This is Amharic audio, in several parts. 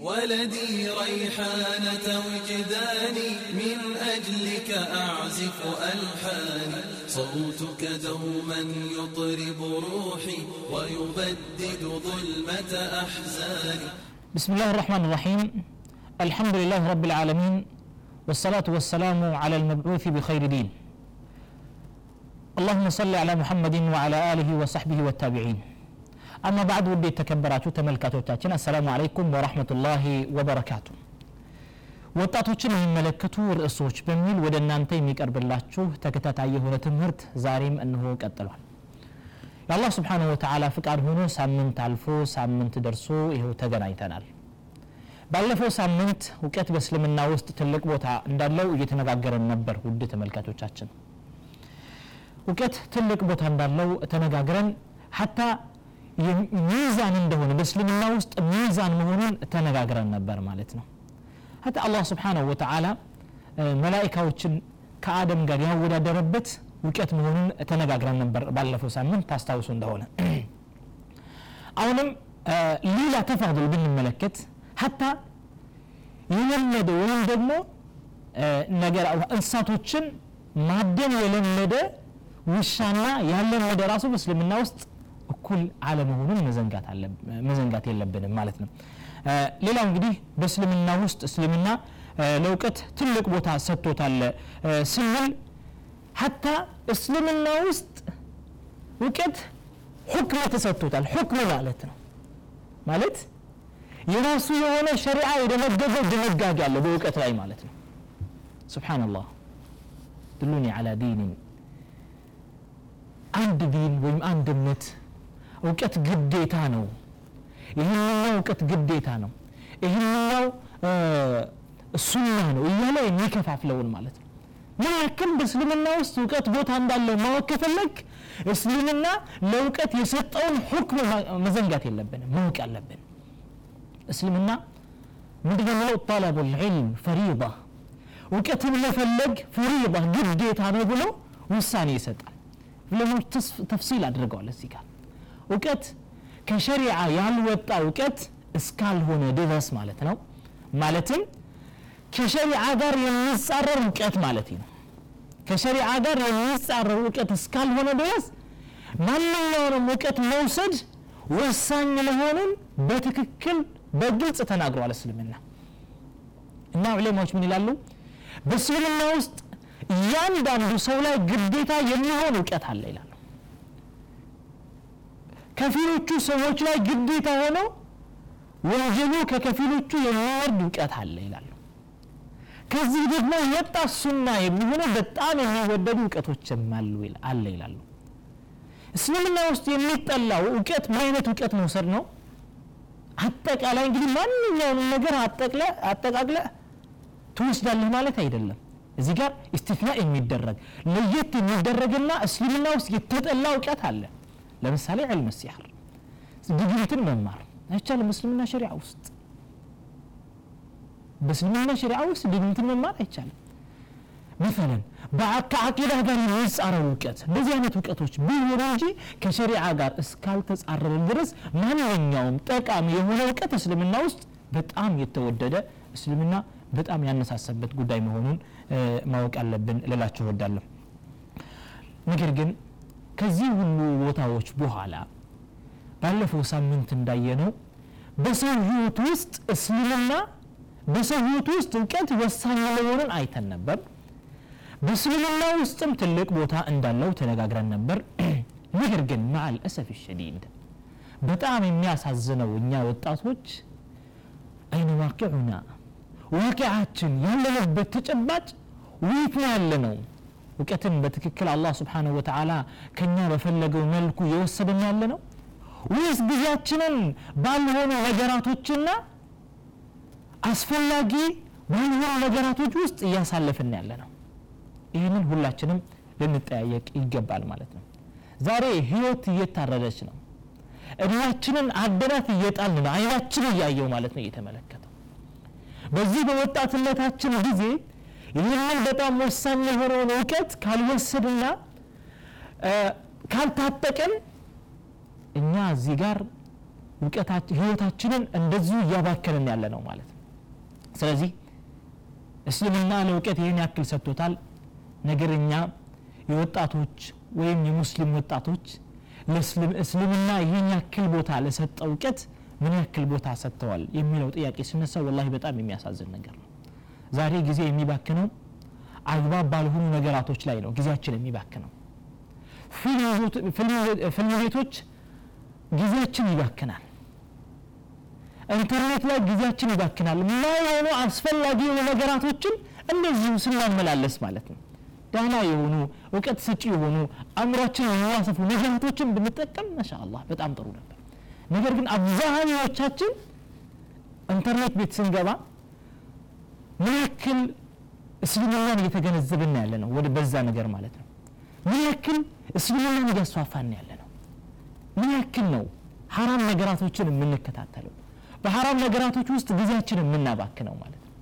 ولدي ريحانة وجداني من أجلك أعزف ألحاني صوتك دوما يطرب روحي ويبدد ظلمة أحزاني بسم الله الرحمن الرحيم. الحمد لله رب العالمين والصلاة والسلام على المبعوث بخير دين. اللهم صل على محمد وعلى آله وصحبه والتابعين. አማ ባዕድ ውድ የተከበራችሁ ተመልካቾቻችን አሰላሙ አለይኩም ወራህመቱላሂ ወበረካቱ ወጣቶችን የሚመለከቱ ርዕሶች በሚል ወደ እናንተ የሚቀርብላችሁ ተከታታይ የሆነ ትምህርት ዛሬም እንሆ ቀጥሏል። የአላህ ስብሓንሁ ወተዓላ ፍቃድ ሆኖ ሳምንት አልፎ ሳምንት ደርሶ ይኸው ተገናኝተናል። ባለፈው ሳምንት እውቀት በእስልምና ውስጥ ትልቅ ቦታ እንዳለው እየተነጋገረን ነበር ውድ ተመልካቾቻችን። እውቀት ትልቅ ቦታ እንዳለው ተነጋግረን ሀታ ሚዛን እንደሆነ በእስልምና ውስጥ ሚዛን መሆኑን ተነጋግረን ነበር ማለት ነው። ሀታ አላህ ስብሓንሁ ወተዓላ መላይካዎችን ከአደም ጋር ያወዳደረበት እውቀት መሆኑን ተነጋግረን ነበር ባለፈው ሳምንት። ታስታውሱ እንደሆነ አሁንም ሌላ ተፋضል ብንመለከት ሀታ የለመደ ወይም ደግሞ ነገር እንስሳቶችን ማደን የለመደ ውሻና ያለመደ ራሱ በእስልምና ውስጥ እኩል አለመሆኑን መዘንጋት የለብንም ማለት ነው። ሌላው እንግዲህ በእስልምና ውስጥ እስልምና ለእውቀት ትልቅ ቦታ ሰጥቶታል። ስንል ሀታ እስልምና ውስጥ እውቀት ሁክም ተሰጥቶታል። ሁክም ማለት ነው። ማለት የራሱ የሆነ ሸሪዓ የደነገገ ድንጋጌ አለ በእውቀት ላይ ማለት ነው። ስብሓንላህ ድሉኒ አላ ዲንን አንድ ዲን ወይም አንድ እምነት እውቀት ግዴታ ነው። ይህንኛው እውቀት ግዴታ ነው። ይህንኛው ሱና ነው እያለ የሚከፋፍለውን ማለት ነው። ምን ያክል በእስልምና ውስጥ እውቀት ቦታ እንዳለው ማወቅ ከፈለግ እስልምና ለእውቀት የሰጠውን ሁክም መዘንጋት የለብንም ማወቅ አለብን። እስልምና ምንድነው ጠለቡ ልዕልም ፈሪዳ። እውቀትን መፈለግ ፈሪዳ ግዴታ ነው ብሎ ውሳኔ ይሰጣል። ዑለሞች ተፍሲል አድርገዋል እዚህ ጋር እውቀት ከሸሪዓ ያልወጣ እውቀት እስካልሆነ ድረስ ማለት ነው። ማለትም ከሸሪዓ ጋር የሚጻረር እውቀት ማለት ነው። ከሸሪዓ ጋር የሚጻረር እውቀት እስካልሆነ ድረስ ማንኛውንም እውቀት መውሰድ ወሳኝ መሆኑን በትክክል በግልጽ ተናግሯል እስልምና። እና ዑለማዎች ምን ይላሉ? በእስልምና ውስጥ እያንዳንዱ ሰው ላይ ግዴታ የሚሆን እውቀት አለ ይላሉ ከፊሎቹ ሰዎች ላይ ግዴታ ሆነው ወንጀሉ ከከፊሎቹ የሚወርድ እውቀት አለ ይላሉ። ከዚህ ደግሞ የወጣ ሱና የሚሆነው በጣም የሚወደዱ እውቀቶችም አለ ይላሉ። እስልምና ውስጥ የሚጠላው እውቀት ምን አይነት እውቀት መውሰድ ነው? አጠቃላይ እንግዲህ ማንኛውንም ነገር አጠቃቅለ ትወስዳለህ ማለት አይደለም። እዚህ ጋር ኢስቲትና የሚደረግ ለየት የሚደረግና እስልምና ውስጥ የተጠላ እውቀት አለ ለምሳሌ ዕልም ሲሕር ድግምትን መማር አይቻልም በእስልምና ሸሪዓ ውስጥ በእስልምና ሸሪዓ ውስጥ ድግምትን መማር አይቻልም مثلا ከአቂዳ ጋር የሚጻረው እውቀት እንደዚህ አይነት እውቀቶች ቢሆኑ እንጂ ከሸሪዓ ጋር እስካልተጻረረ ድረስ ማንኛውም ጠቃሚ የሆነ እውቀት እስልምና ውስጥ በጣም የተወደደ እስልምና በጣም ያነሳሰበት ጉዳይ መሆኑን ማወቅ አለብን ልላችሁ ወዳለሁ ነገር ግን ከዚህ ሁሉ ቦታዎች በኋላ ባለፈው ሳምንት እንዳየነው በሰው ህይወት ውስጥ እስልምና በሰው ህይወት ውስጥ እውቀት ወሳኝ መሆኑን አይተን ነበር። በእስልምና ውስጥም ትልቅ ቦታ እንዳለው ተነጋግረን ነበር። ነገር ግን ማዓል አሰፍ ሸዲድ በጣም የሚያሳዝነው እኛ ወጣቶች አይነ ዋቂዑና ዋቂዓችን ያለንበት ተጨባጭ ወይት ያለ ነው እውቀትን በትክክል አላህ ስብሓንሁ ወተዓላ ከኛ በፈለገው መልኩ የወሰደን ያለ ነው? ወይስ ጊዜያችንን ባልሆኑ ነገራቶችና አስፈላጊ ባልሆኑ ነገራቶች ውስጥ እያሳለፍን ያለ ነው? ይህንን ሁላችንም ልንጠያየቅ ይገባል ማለት ነው። ዛሬ ህይወት እየታረደች ነው። እድሜያችንን አደራት እየጣል ነው። አይናችን እያየው ማለት ነው እየተመለከተው። በዚህ በወጣትነታችን ጊዜ ይህንን በጣም ወሳኝ የሆነውን እውቀት ካልወሰድና ካልታጠቀን እኛ እዚህ ጋር ህይወታችንን እንደዚሁ እያባከንን ያለ ነው ማለት ነው። ስለዚህ እስልምና ለእውቀት ይህን ያክል ሰጥቶታል። ነገር እኛ የወጣቶች ወይም የሙስሊም ወጣቶች ለእስልምና ይህን ያክል ቦታ ለሰጠ እውቀት ምን ያክል ቦታ ሰጥተዋል የሚለው ጥያቄ ሲነሳ ወላሂ በጣም የሚያሳዝን ነገር ነው ዛሬ ጊዜ የሚባክነው አግባብ ባልሆኑ ነገራቶች ላይ ነው ጊዜያችን የሚባክነው። ፊልም ቤቶች ጊዜያችን ይባክናል። ኢንተርኔት ላይ ጊዜያችን ይባክናል። የማይሆኑ አስፈላጊ ነገራቶችን እንደዚሁ ስናመላለስ ማለት ነው። ዳና የሆኑ እውቀት ሰጪ የሆኑ አእምሯችን የሚያሰፉ ነገራቶችን ብንጠቀም ማሻአላህ በጣም ጥሩ ነበር። ነገር ግን አብዛኛዎቻችን ኢንተርኔት ቤት ስንገባ ምን ያክል እስልምናን እየተገነዘብን ያለ ነው ወደ በዛ ነገር ማለት ነው። ምን ያክል እስልምናን እያስፋፋን ያለ ነው ምን ያክል ነው ሀራም ነገራቶችን የምንከታተለው? በሀራም ነገራቶች ውስጥ ጊዜያችን የምናባክነው ማለት ነው።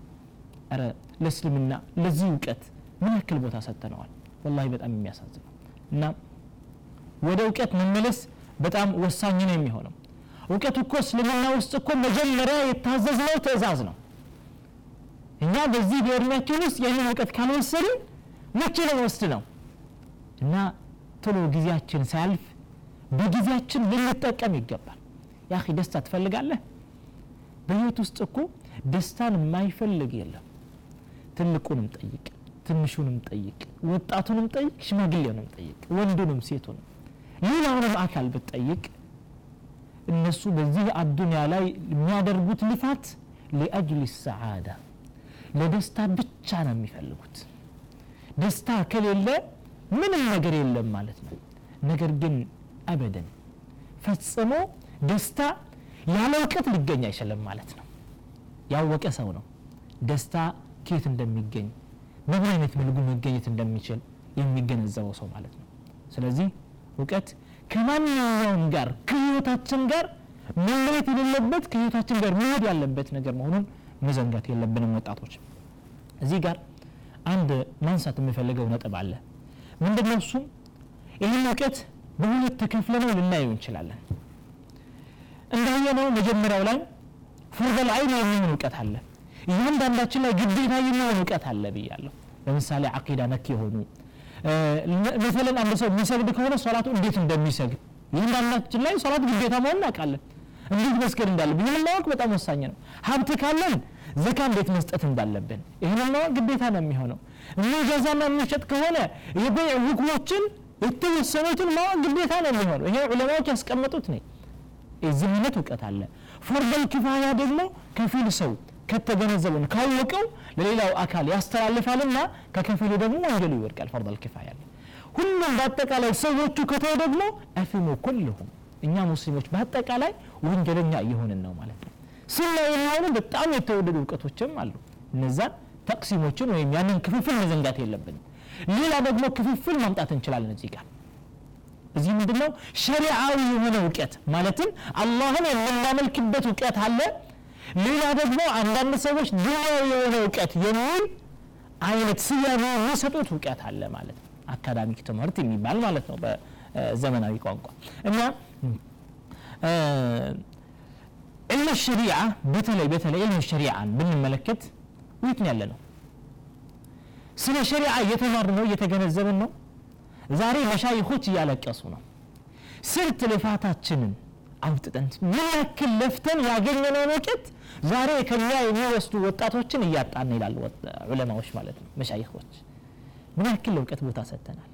ረ ለእስልምና ለዚህ እውቀት ምን ያክል ቦታ ሰጥተነዋል? ወላሂ በጣም የሚያሳዝነው። እና ወደ እውቀት መመለስ በጣም ወሳኝ ነው የሚሆነው። እውቀት እኮ እስልምና ውስጥ እኮ መጀመሪያ የታዘዝነው ትእዛዝ ነው እኛ በዚህ በእድሜያችን ውስጥ ያንን እውቀት ካልወሰድን መቼ ለመወስድ ነው እና ቶሎ ጊዜያችን ሳያልፍ በጊዜያችን ልንጠቀም ይገባል። ያ ደስታ ትፈልጋለህ? በህይወት ውስጥ እኮ ደስታን የማይፈልግ የለም። ትልቁንም ጠይቅ ትንሹንም ጠይቅ ወጣቱንም ጠይቅ ሽማግሌውንም ጠይቅ ወንዱንም ሴቱንም ሌላውንም አካል ብትጠይቅ እነሱ በዚህ አዱንያ ላይ የሚያደርጉት ልፋት ሊአጅሊ ሰዓዳ ለደስታ ብቻ ነው የሚፈልጉት። ደስታ ከሌለ ምንም ነገር የለም ማለት ነው። ነገር ግን አበደን ፈጽሞ ደስታ ያለ እውቀት ሊገኝ አይችልም ማለት ነው። ያወቀ ሰው ነው ደስታ ኬት እንደሚገኝ በምን አይነት መልኩ መገኘት እንደሚችል የሚገነዘበው ሰው ማለት ነው። ስለዚህ እውቀት ከማንኛውም ጋር ከህይወታችን ጋር መለየት የሌለበት ከህይወታችን ጋር መሄድ ያለበት ነገር መሆኑን መዘንጋት የለብንም ወጣቶች። እዚህ ጋር አንድ ማንሳት የሚፈልገው ነጥብ አለ። ምንድነው እሱም ይህን እውቀት በሁለት ተከፍለነው ልናየው እንችላለን። እንዳየነው መጀመሪያው ላይ ፉርደል አይን የሚሆን እውቀት አለ። እያንዳንዳችን ላይ ግዴታ የሚሆን እውቀት አለ ብያለሁ። ለምሳሌ አቂዳ ነክ የሆኑ መሰለን አንድ ሰው የሚሰግድ ከሆነ ሶላቱ እንዴት እንደሚሰግድ እያንዳንዳችን ላይ ሶላት ግዴታ መሆን እናውቃለን እንዴት መስገድ እንዳለብን? ይህን ማወቅ በጣም ወሳኝ ነው። ሀብት ካለን ዘካ እንዴት መስጠት እንዳለብን? ይህን ማወቅ ግዴታ ነው የሚሆነው። የሚገዛና የሚሸጥ ከሆነ የበይዕ ህክሞችን የተወሰኑትን ማወቅ ግዴታ ነው የሚሆነው። ይሄ ዑለማዎች ያስቀመጡት ነው የዚህ አይነት እውቀት አለ። ፎርደል ኪፋያ ደግሞ ከፊል ሰው ከተገነዘበን ካወቀው ለሌላው አካል ያስተላልፋልና ከከፊሉ ደግሞ ወንጀሉ ይወድቃል። ፈርደል ኪፋያ ሁሉም በአጠቃላይ ሰዎቹ ከተው ደግሞ አፊሙ ኩልሁም እኛ ሙስሊሞች በአጠቃላይ ወንጀለኛ እየሆንን ነው ማለት ነው። ስና የሚሆኑ በጣም የተወደዱ እውቀቶችም አሉ። እነዛን ተቅሲሞችን ወይም ያንን ክፍፍል መዘንጋት የለብንም። ሌላ ደግሞ ክፍፍል ማምጣት እንችላለን እዚህ ጋር። እዚህ ምንድነው? ሸሪዓዊ የሆነ እውቀት ማለትም አላህን የምናመልክበት እውቀት አለ። ሌላ ደግሞ አንዳንድ ሰዎች ዱንያዊ የሆነ እውቀት የሚል አይነት ስያሜ የሚሰጡት እውቀት አለ ማለት ነው። አካዳሚክ ትምህርት የሚባል ማለት ነው በዘመናዊ ቋንቋ እና ዕልም ሸሪዓ በተለይ በተለይ ዕልም ሸሪዓን ብንመለከት ነው ያለ ነው ስለ ሸሪዓ እየተማርን ነው እየተገነዘብን ነው። ዛሬ መሻይኾች እያለቀሱ ነው። ስንት ልፋታችንን አውጥተን ምን ያክል ለፍተን ያገኘነውን እውቀት ዛሬ ከኛ የሚወስዱ ወጣቶችን እያጣን ይላሉ ዑለማዎች ማለት ነው መሻይኾች። ምን ያክል ለእውቀት ቦታ ሰጥተናል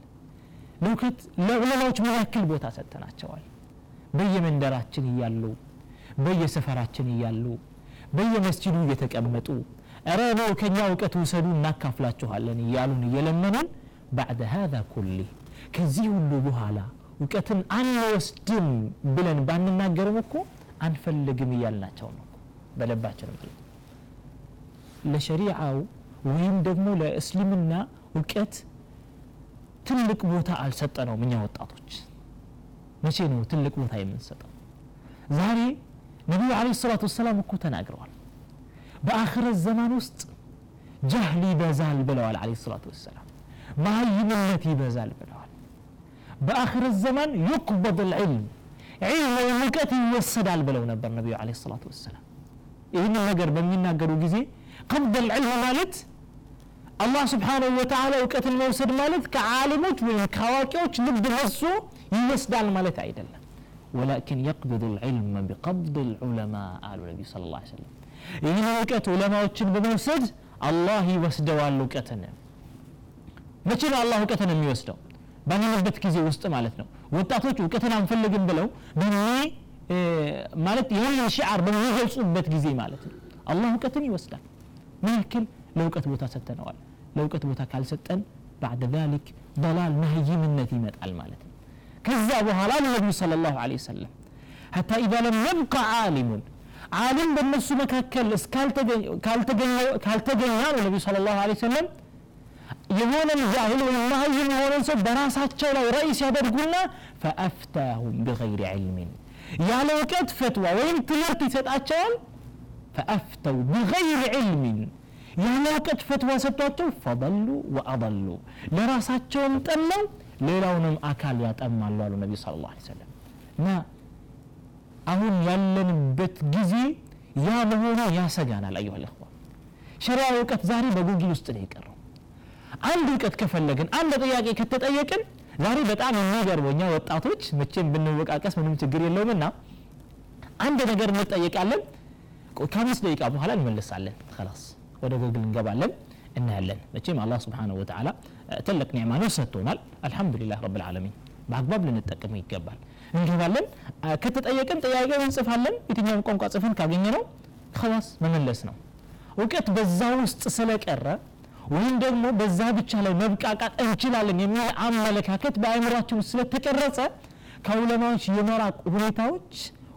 ለእውቀት ለዑለማዎች ያክል ቦታ ሰጥተናቸዋል። በየመንደራችን እያሉ በየሰፈራችን እያሉ በየመስጂዱ እየተቀመጡ ነው ከኛ እውቀት ውሰዱ እናካፍላችኋለን እያሉን እየለመኑን ባዕደ ሀዛ ኩሊ ከዚህ ሁሉ በኋላ እውቀትን አንወስድም ብለን ባንናገርም እኮ አንፈልግም እያልናቸው ነው በለባችን ማለት ለሸሪዓው ወይም ደግሞ ለእስልምና እውቀት ትልቅ ቦታ አልሰጠነውም እኛ ወጣቶች። መቼ ነው ትልቅ ቦታ የምንሰጠው? ዛሬ ነቢዩ አለ ሰላቱ ወሰላም እኮ ተናግረዋል። በአኽረት ዘማን ውስጥ ጃህል ይበዛል ብለዋል አለ ሰላቱ ወሰላም። መሀይምነት ይበዛል ብለዋል። በአኽረት ዘመን ዩቅበድ ልዕልም ዒልም ወይም እውቀት ይወሰዳል ብለው ነበር ነቢዩ ለ ሰላቱ ወሰላም። ይህንን ነገር በሚናገሩ ጊዜ ቀብድ ልዕልም ማለት አላህ ስብሓንሁ ወተዓላ እውቀትን መውሰድ ማለት ከዓሊሞች ወይም ከአዋቂዎች ልብ ነሶ ይወስዳል ማለት አይደለም። ወላኪን የቅብዱ ልዕልም ቢቀብድ ልዑለማ አሉ ነቢዩ ስለ ላ ይህን እውቀት ዑለማዎችን በመውሰድ አላህ ይወስደዋል እውቀትን። መቼ ነው አላህ እውቀትን የሚወስደው? ባለንበት ጊዜ ውስጥ ማለት ነው። ወጣቶች እውቀትን አንፈልግም ብለው በኒ ማለት የሆነ ሽዓር በሚገልጹበት ጊዜ ማለት ነው። አላህ እውቀትን ይወስዳል። ምን ያክል ለእውቀት ቦታ ሰጥተነዋል ለእውቀት ቦታ ካልሰጠን ባዕደ ذلك ضلال መህይምነት ይመጣል ማለት ነው ከዛ በኋላ ለነቢዩ صلى الله عليه وسلم حتى إذا لم يبقى عالم عالم በእነሱ መካከል ካልተገኘ ነው ነቢዩ صلى الله عليه وسلم የሆነን ጃሂል ወይም መሀይም የሆነን ሰው በራሳቸው ላይ ረኢስ ያደርጉና ፈአፍታሁም ቢገይር ዕልሚን ያለ እውቀት ፈትዋ ወይም ትምህርት ይሰጣቸዋል ፈአፍተው ቢገይር ዕልሚን እውቀት ፈትዋ ሰጥቷቸው ፈضሉ ወአضሉ ለራሳቸውም ጠመው ሌላውንም አካል ያጠማሉ አሉ ነቢ ስለ ላ ሰለም እና አሁን ያለንበት ጊዜ ያ መሆኑ ያሰጋናል አዩሃ ልእኽዋ ሸሪያ እውቀት ዛሬ በጉግል ውስጥ ነው የቀረው። አንድ እውቀት ከፈለግን አንድ ጥያቄ ከተጠየቅን ዛሬ በጣም የሚገርመው ወጣቶች መቼም ብንወቃቀስ ምንም ችግር የለውም እና አንድ ነገር እንጠየቃለን። ከአምስት ደቂቃ በኋላ እንመልሳለን። ላስ ወደ ጎግል እንገባለን እናያለን። መቼም አላህ ስብሓንሁ ወተዓላ ትልቅ ኒዕማ ነው ሰጥቶናል። አልሐምዱሊላህ ረብ ልዓለሚን በአግባብ ልንጠቀመው ይገባል። እንገባለን። ከተጠየቅን ጥያቄውን እንጽፋለን። የትኛውን ቋንቋ ጽፈን ካገኘ ነው ከላስ መመለስ ነው። እውቀት በዛ ውስጥ ስለቀረ ወይም ደግሞ በዛ ብቻ ላይ መብቃቃት እንችላለን የሚል አመለካከት በአእምሯችን ውስጥ ስለተቀረጸ ከዑለማዎች የመራቅ ሁኔታዎች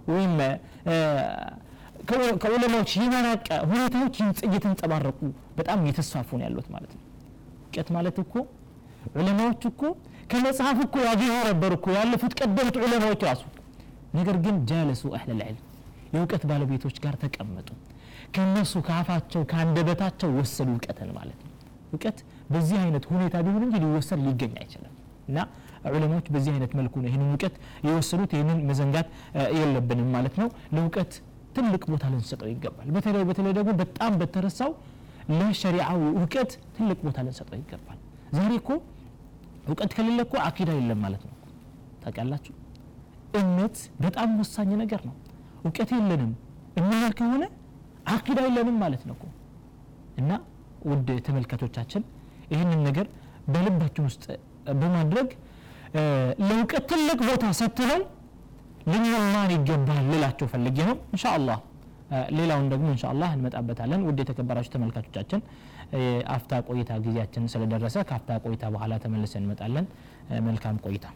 ወይም ከዑለማዎች የመራቅ ሁኔታዎች እየተንጸባረቁ በጣም እየተስፋፉ ነው ያሉት ማለት ነው። እውቀት ማለት እኮ ዑለማዎች እኮ ከመጽሐፍ እኮ ያገኙ ነበር እኮ ያለፉት ቀደምት ዑለማዎች ራሱ። ነገር ግን ጃለሱ አህለ ልዕልም የእውቀት ባለቤቶች ጋር ተቀመጡ። ከነሱ ከአፋቸው ከአንደበታቸው ወሰዱ እውቀትን ማለት ነው። እውቀት በዚህ አይነት ሁኔታ ቢሆን እንጂ ሊወሰድ ሊገኝ አይችልም። እና ዑለማዎች በዚህ አይነት መልኩ ነው ይህንን እውቀት የወሰዱት። ይህንን መዘንጋት የለብንም ማለት ነው። ለእውቀት ትልቅ ቦታ ልንሰጠው ይገባል። በተለይ በተለይ ደግሞ በጣም በተረሳው ለሸሪዓዊ እውቀት ትልቅ ቦታ ልንሰጠው ይገባል። ዛሬ እኮ እውቀት ከሌለ እኮ አቂዳ የለም ማለት ነው። ታውቃላችሁ? እምነት በጣም ወሳኝ ነገር ነው። እውቀት የለንም የምንል ከሆነ አቂዳ የለንም ማለት ነው እና ውድ ተመልካቾቻችን ይህንን ነገር በልባችን ውስጥ በማድረግ ለእውቀት ትልቅ ቦታ ሰጥተናል ልንማር ይገባል ልላቸው ፈልጌ ነው እንሻ አላህ ሌላውን ደግሞ እንሻ አላህ እንመጣበታለን ውድ የተከበራችሁ ተመልካቾቻችን አፍታ ቆይታ ጊዜያችን ስለደረሰ ከአፍታ ቆይታ በኋላ ተመልሰን እንመጣለን መልካም ቆይታ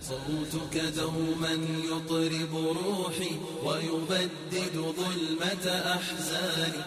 صوتك دوما يطرب روحي ويبدد ظلمة أحزاني